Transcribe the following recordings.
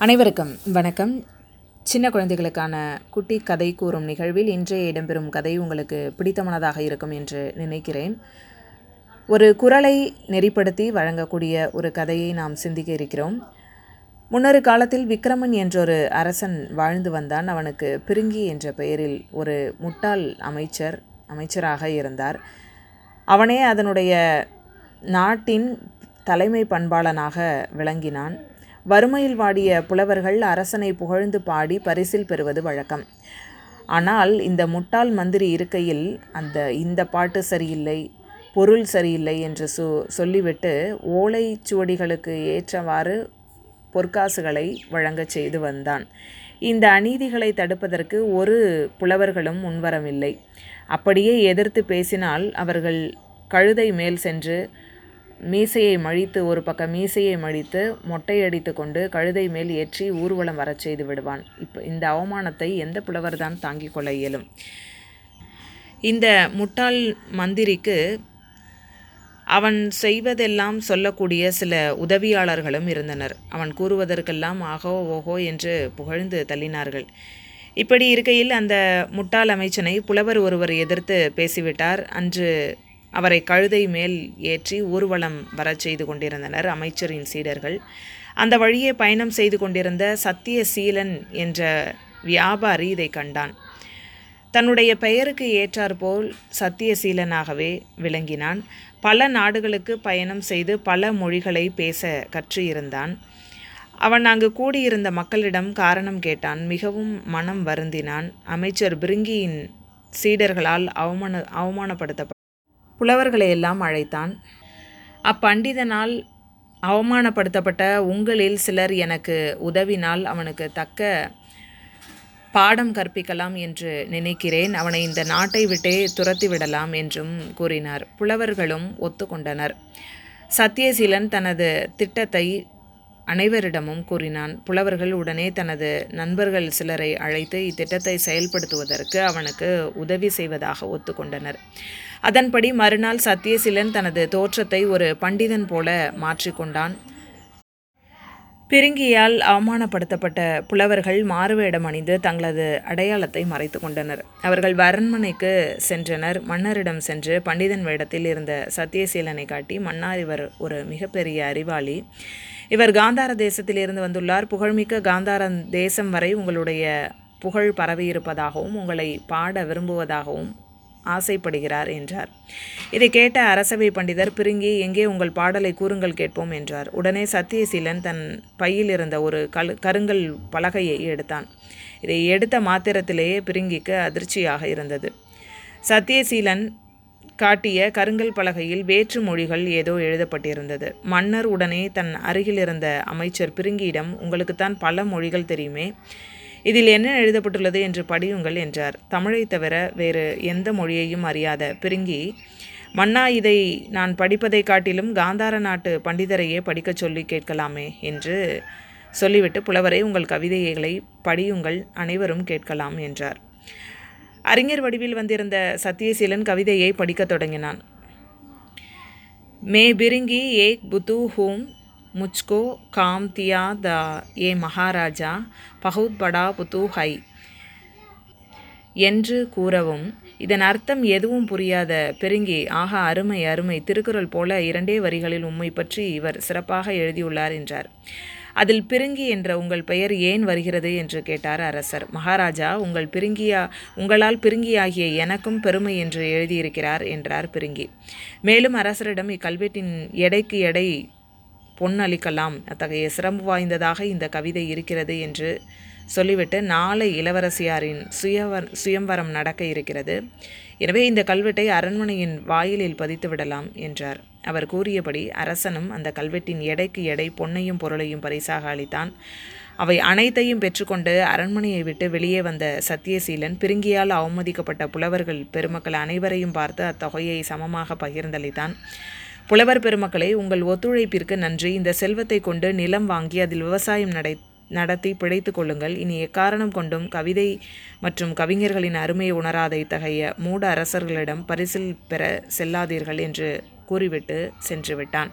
அனைவருக்கும் வணக்கம். சின்ன குழந்தைகளுக்கான குட்டி கதை கூறும் நிகழ்வில் இன்றைய இடம்பெறும் கதை உங்களுக்கு பிடித்தமானதாக இருக்கும் என்று நினைக்கிறேன். ஒரு குரலை நெறிப்படுத்தி வழங்கக்கூடிய ஒரு கதையை நாம் சிந்திக்க இருக்கிறோம். முன்னொரு காலத்தில் விக்ரமன் என்றொரு அரசன் வாழ்ந்து வந்தான். அவனுக்கு பிருங்கி என்ற பெயரில் ஒரு முட்டாள் அமைச்சர் அமைச்சராக இருந்தார். அவனே அதனுடைய நாட்டின் தலைமை பண்பாளனாக விளங்கினான். வறுமையில் வாடிய புலவர்கள் அரசனை புகழ்ந்து பாடி பரிசில் பெறுவது வழக்கம். ஆனால் இந்த முட்டாள் மந்திரி இருக்கையில் அந்த இந்த பாட்டு சரியில்லை பொருள் சரியில்லை என்று சொ சொல்லிவிட்டு ஓலைச் சுவடிகளுக்கு ஏற்றவாறு பொற்காசுகளை வழங்கச் செய்து வந்தான். இந்த அநீதிகளை தடுப்பதற்கு ஒரு புலவர்களும் முன்வரவில்லை. அப்படியே எதிர்த்து பேசினால் அவர்கள் கழுதை மேல் சென்று மீசையை மழித்து ஒரு பக்கம் மீசையை மழித்து மொட்டையடித்து கொண்டு கழுதை மேல் ஏற்றி ஊர்வலம் வரச் செய்து விடுவான். இப்போ இந்த அவமானத்தை எந்த புலவர்தான் தாங்கிக் கொள்ள இயலும்? இந்த முட்டாள் மந்திரிக்கு அவன் செய்வதெல்லாம் சொல்லக்கூடிய சில உதவியாளர்களும் இருந்தனர். அவன் கூறுவதற்கெல்லாம் ஆகோ ஓஹோ என்று புகழ்ந்து தள்ளினார்கள். இப்படி இருக்கையில் அந்த முட்டாள் அமைச்சனை புலவர் ஒருவர் எதிர்த்து பேசிவிட்டார். அன்று அவரை கழுதை மேல் ஏற்றி ஊர்வலம் வரச் செய்து கொண்டிருந்தனர் அமைச்சரின் சீடர்கள். அந்த வழியே பயணம் செய்து கொண்டிருந்த சத்தியசீலன் என்ற வியாபாரி இதை கண்டான். தன்னுடைய பெயருக்கு ஏற்றாற்போல் சத்தியசீலனாகவே விளங்கினான். பல நாடுகளுக்கு பயணம் செய்து பல மொழிகளை பேச கற்று இருந்தான் அவன் அங்கு கூடியிருந்த மக்களிடம் காரணம் கேட்டான். மிகவும் மனம் வருந்தினான். அமைச்சர் பிருங்கியின் சீடர்களால் அவமான அவமானப்படுத்தப்பட்டான் புலவர்களை எல்லாம் அழைத்தான். அப்பண்டிதனால் அவமானப்படுத்தப்பட்ட உங்களில் சிலர் எனக்கு உதவினால் அவனுக்கு தக்க பாடம் கற்பிக்கலாம் என்று நினைக்கிறேன். அவனை இந்த நாட்டை விட்டே துரத்தி விடலாம் என்றும் கூறினார். புலவர்களும் ஒத்துக்கொண்டனர். சத்தியசீலன் தனது திட்டத்தை அனைவரிடமும் கூறினான். புலவர்கள் உடனே தனது நண்பர்கள் சிலரை அழைத்து இத்திட்டத்தை செயல்படுத்துவதற்கு அவனுக்கு உதவி செய்வதாக ஒத்துக்கொண்டனர். அதன்படி மறுநாள் சத்தியசீலன் தனது தோற்றத்தை ஒரு பண்டிதன் போல மாற்றிக்கொண்டான். பிரிங்கியால் அவமானப்படுத்தப்பட்ட புலவர்கள் மாறுவேடம் அணிந்து தங்களது அடையாளத்தை மறைத்து கொண்டனர். அவர்கள் அரண்மனைக்கு சென்றனர். மன்னரிடம் சென்று பண்டிதன் வேடத்தில் இருந்த சத்தியசீலனை காட்டி மன்னார் இவர் ஒரு மிகப்பெரிய அறிவாளி. இவர் காந்தார தேசத்தில் இருந்து வந்துள்ளார். புகழ்மிக்க காந்தார தேசம் வரை உங்களுடைய புகழ் பரவியிருப்பதாகவும் உங்களை பாட விரும்புவதாகவும் ஆசைப்படுகிறார் என்றார். இதை கேட்ட அரசவை பண்டிதர் பிரிங்கி எங்கே உங்கள் பாடலை கூறுங்கள் கேட்போம் என்றார். உடனே சத்தியசீலன் தன் பையில் இருந்த ஒரு கல் கருங்கல் பலகையை எடுத்தான். இதை எடுத்த மாத்திரத்திலேயே பிரிங்கிக்கு அதிர்ச்சியாக இருந்தது. சத்தியசீலன் காட்டிய கருங்கல் பலகையில் வேற்று மொழிகள் ஏதோ எழுதப்பட்டிருந்தது. மன்னர் உடனே தன் அருகில் இருந்த அமைச்சர் பிரிங்கியிடம் உங்களுக்குத்தான் பல மொழிகள் தெரியுமே. இதில் என்ன எழுதப்பட்டுள்ளது என்று படியுங்கள் என்றார். தமிழை தவிர வேறு எந்த மொழியையும் அறியாத பிரிங்கி மன்னா இதை நான் படிப்பதை காட்டிலும் காந்தார நாட்டு பண்டிதரையே படிக்கச் சொல்லி கேட்கலாமே என்று சொல்லிவிட்டு புலவரை உங்கள் கவிதைகளை படியுங்கள் அனைவரும் கேட்கலாம் என்றார். அறிஞர் வடிவில் வந்திருந்த சத்தியசீலன் கவிதையை படிக்கத் தொடங்கினான். மே பிரிங்கி ஏக் புத்து ஹூம் முச்கோ காம் தியா த ஏ மகாராஜா பகுத் படா புத்து ஹை என்று கூறவும் இதன் அர்த்தம் எதுவும் புரியாத பெருங்கி ஆகா அருமை அருமை திருக்குறள் போல இரண்டே வரிகளில் உம்மை பற்றி இவர் சிறப்பாக எழுதியுள்ளார் என்றார். அதில் பிருங்கி என்ற உங்கள் பெயர் ஏன் வருகிறது என்று கேட்டார் அரசர். மகாராஜா உங்கள் பிருங்கியா உங்களால் பிருங்கியாகிய எனக்கும் பெருமை என்று எழுதியிருக்கிறார் என்றார் பிருங்கி. மேலும் அரசரிடம் இக்கல்வெட்டின் எடைக்கு எடை பொன்னளிக்கலாம். அத்தகைய சிரம்பு வாய்ந்ததாக இந்த கவிதை இருக்கிறது என்று சொல்லிவிட்டு நாளை இளவரசியாரின் சுயவர் சுயம்வரம் நடக்க இருக்கிறது. எனவே இந்த கல்வெட்டை அரண்மனையின் வாயிலில் பதித்து விடலாம் என்றார். அவர் கூறியபடி அரசனும் அந்த கல்வெட்டின் எடைக்கு எடை பொன்னையும் பொருளையும் பரிசாக அளித்தான். அவை அனைத்தையும் பெற்றுக்கொண்டு அரண்மனையை விட்டு வெளியே வந்த சத்தியசீலன் பிரிங்கியால் அவமதிக்கப்பட்ட புலவர்கள் பெருமக்கள் அனைவரையும் பார்த்து அத்தொகையை சமமாக பகிர்ந்தளித்தான். புலவர் பெருமக்களே உங்கள் ஒத்துழைப்பிற்கு நன்றி. இந்த செல்வத்தை கொண்டு நிலம் வாங்கி அதில் விவசாயம் நடை நடத்தி பிழைத்து கொள்ளுங்கள். இனி எக்காரணம் கொண்டும் கவிதை மற்றும் கவிஞர்களின் அருமையை உணராத இத்தகைய மூட அரசர்களிடம் பரிசில் பெற செல்லாதீர்கள் என்று கூறிவிட்டு சென்று விட்டான்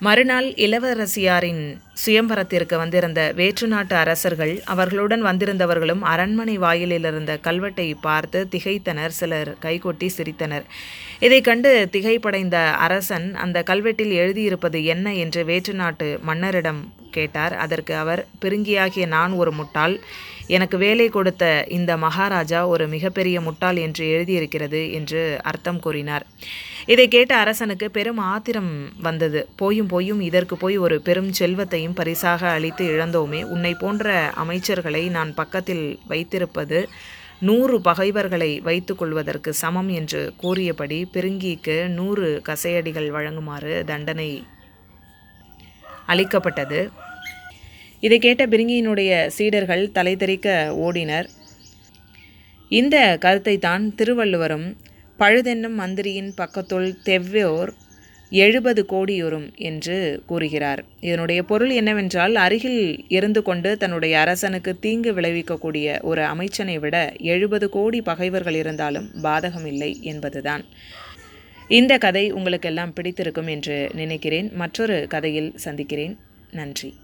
மறுநாள் இளவரசியாரின் சுயம்பரத்திற்கு வந்திருந்த வேற்று நாட்டு அரசர்கள் அவர்களுடன் வந்திருந்தவர்களும் அரண்மனை வாயிலில் இருந்த கல்வெட்டை பார்த்து திகைத்தனர் சிலர் கைகொட்டி சிரித்தனர். இதை கண்டு திகைப்படைந்த அரசன் அந்த கல்வெட்டில் எழுதியிருப்பது என்ன? என்று வேற்று நாட்டு மன்னரிடம் கேட்டார். அதற்கு அவர் பிருங்கியாகிய நான் ஒரு முட்டாள். எனக்கு வேலை கொடுத்த இந்த மகாராஜா ஒரு மிகப்பெரிய முட்டாள் என்று எழுதியிருக்கிறது என்று அர்த்தம் கூறினார். இதை கேட்ட அரசனுக்கு பெரும் ஆத்திரம் வந்தது. போயும் போயும் இதற்கு போய் ஒரு பெரும் செல்வத்தையும் பரிசாக அளித்து இழந்தோமே. உன்னை போன்ற அமைச்சர்களை நான் பக்கத்தில் வைத்திருப்பது நூறு பகைவர்களை வைத்து கொள்வதற்கு சமம் என்று கூறியபடி பிருங்கிக்கு நூறு கசையடிகள் வழங்குமாறு தண்டனை அளிக்கப்பட்டது இதை கேட்ட பிரிங்கியினுடைய சீடர்கள் தலை தெறிக்க ஓடினர். இந்த கருத்தை தான் திருவள்ளுவரும் பழுதென்னும் மந்திரியின் பக்கத்துள் தெவ்வோர் எழுபது கோடியுறும் என்று கூறுகிறார். இதனுடைய பொருள் என்னவென்றால் அருகில் இருந்து கொண்டு தன்னுடைய அரசனுக்கு தீங்கு விளைவிக்கக்கூடிய ஒரு அமைச்சனை விட எழுபது கோடி பகைவர்கள் இருந்தாலும் பாதகமில்லை என்பதுதான். இந்த கதை உங்களுக்கெல்லாம் பிடித்திருக்கும் என்று நினைக்கிறேன். மற்றொரு கதையில் சந்திக்கிறேன். நன்றி.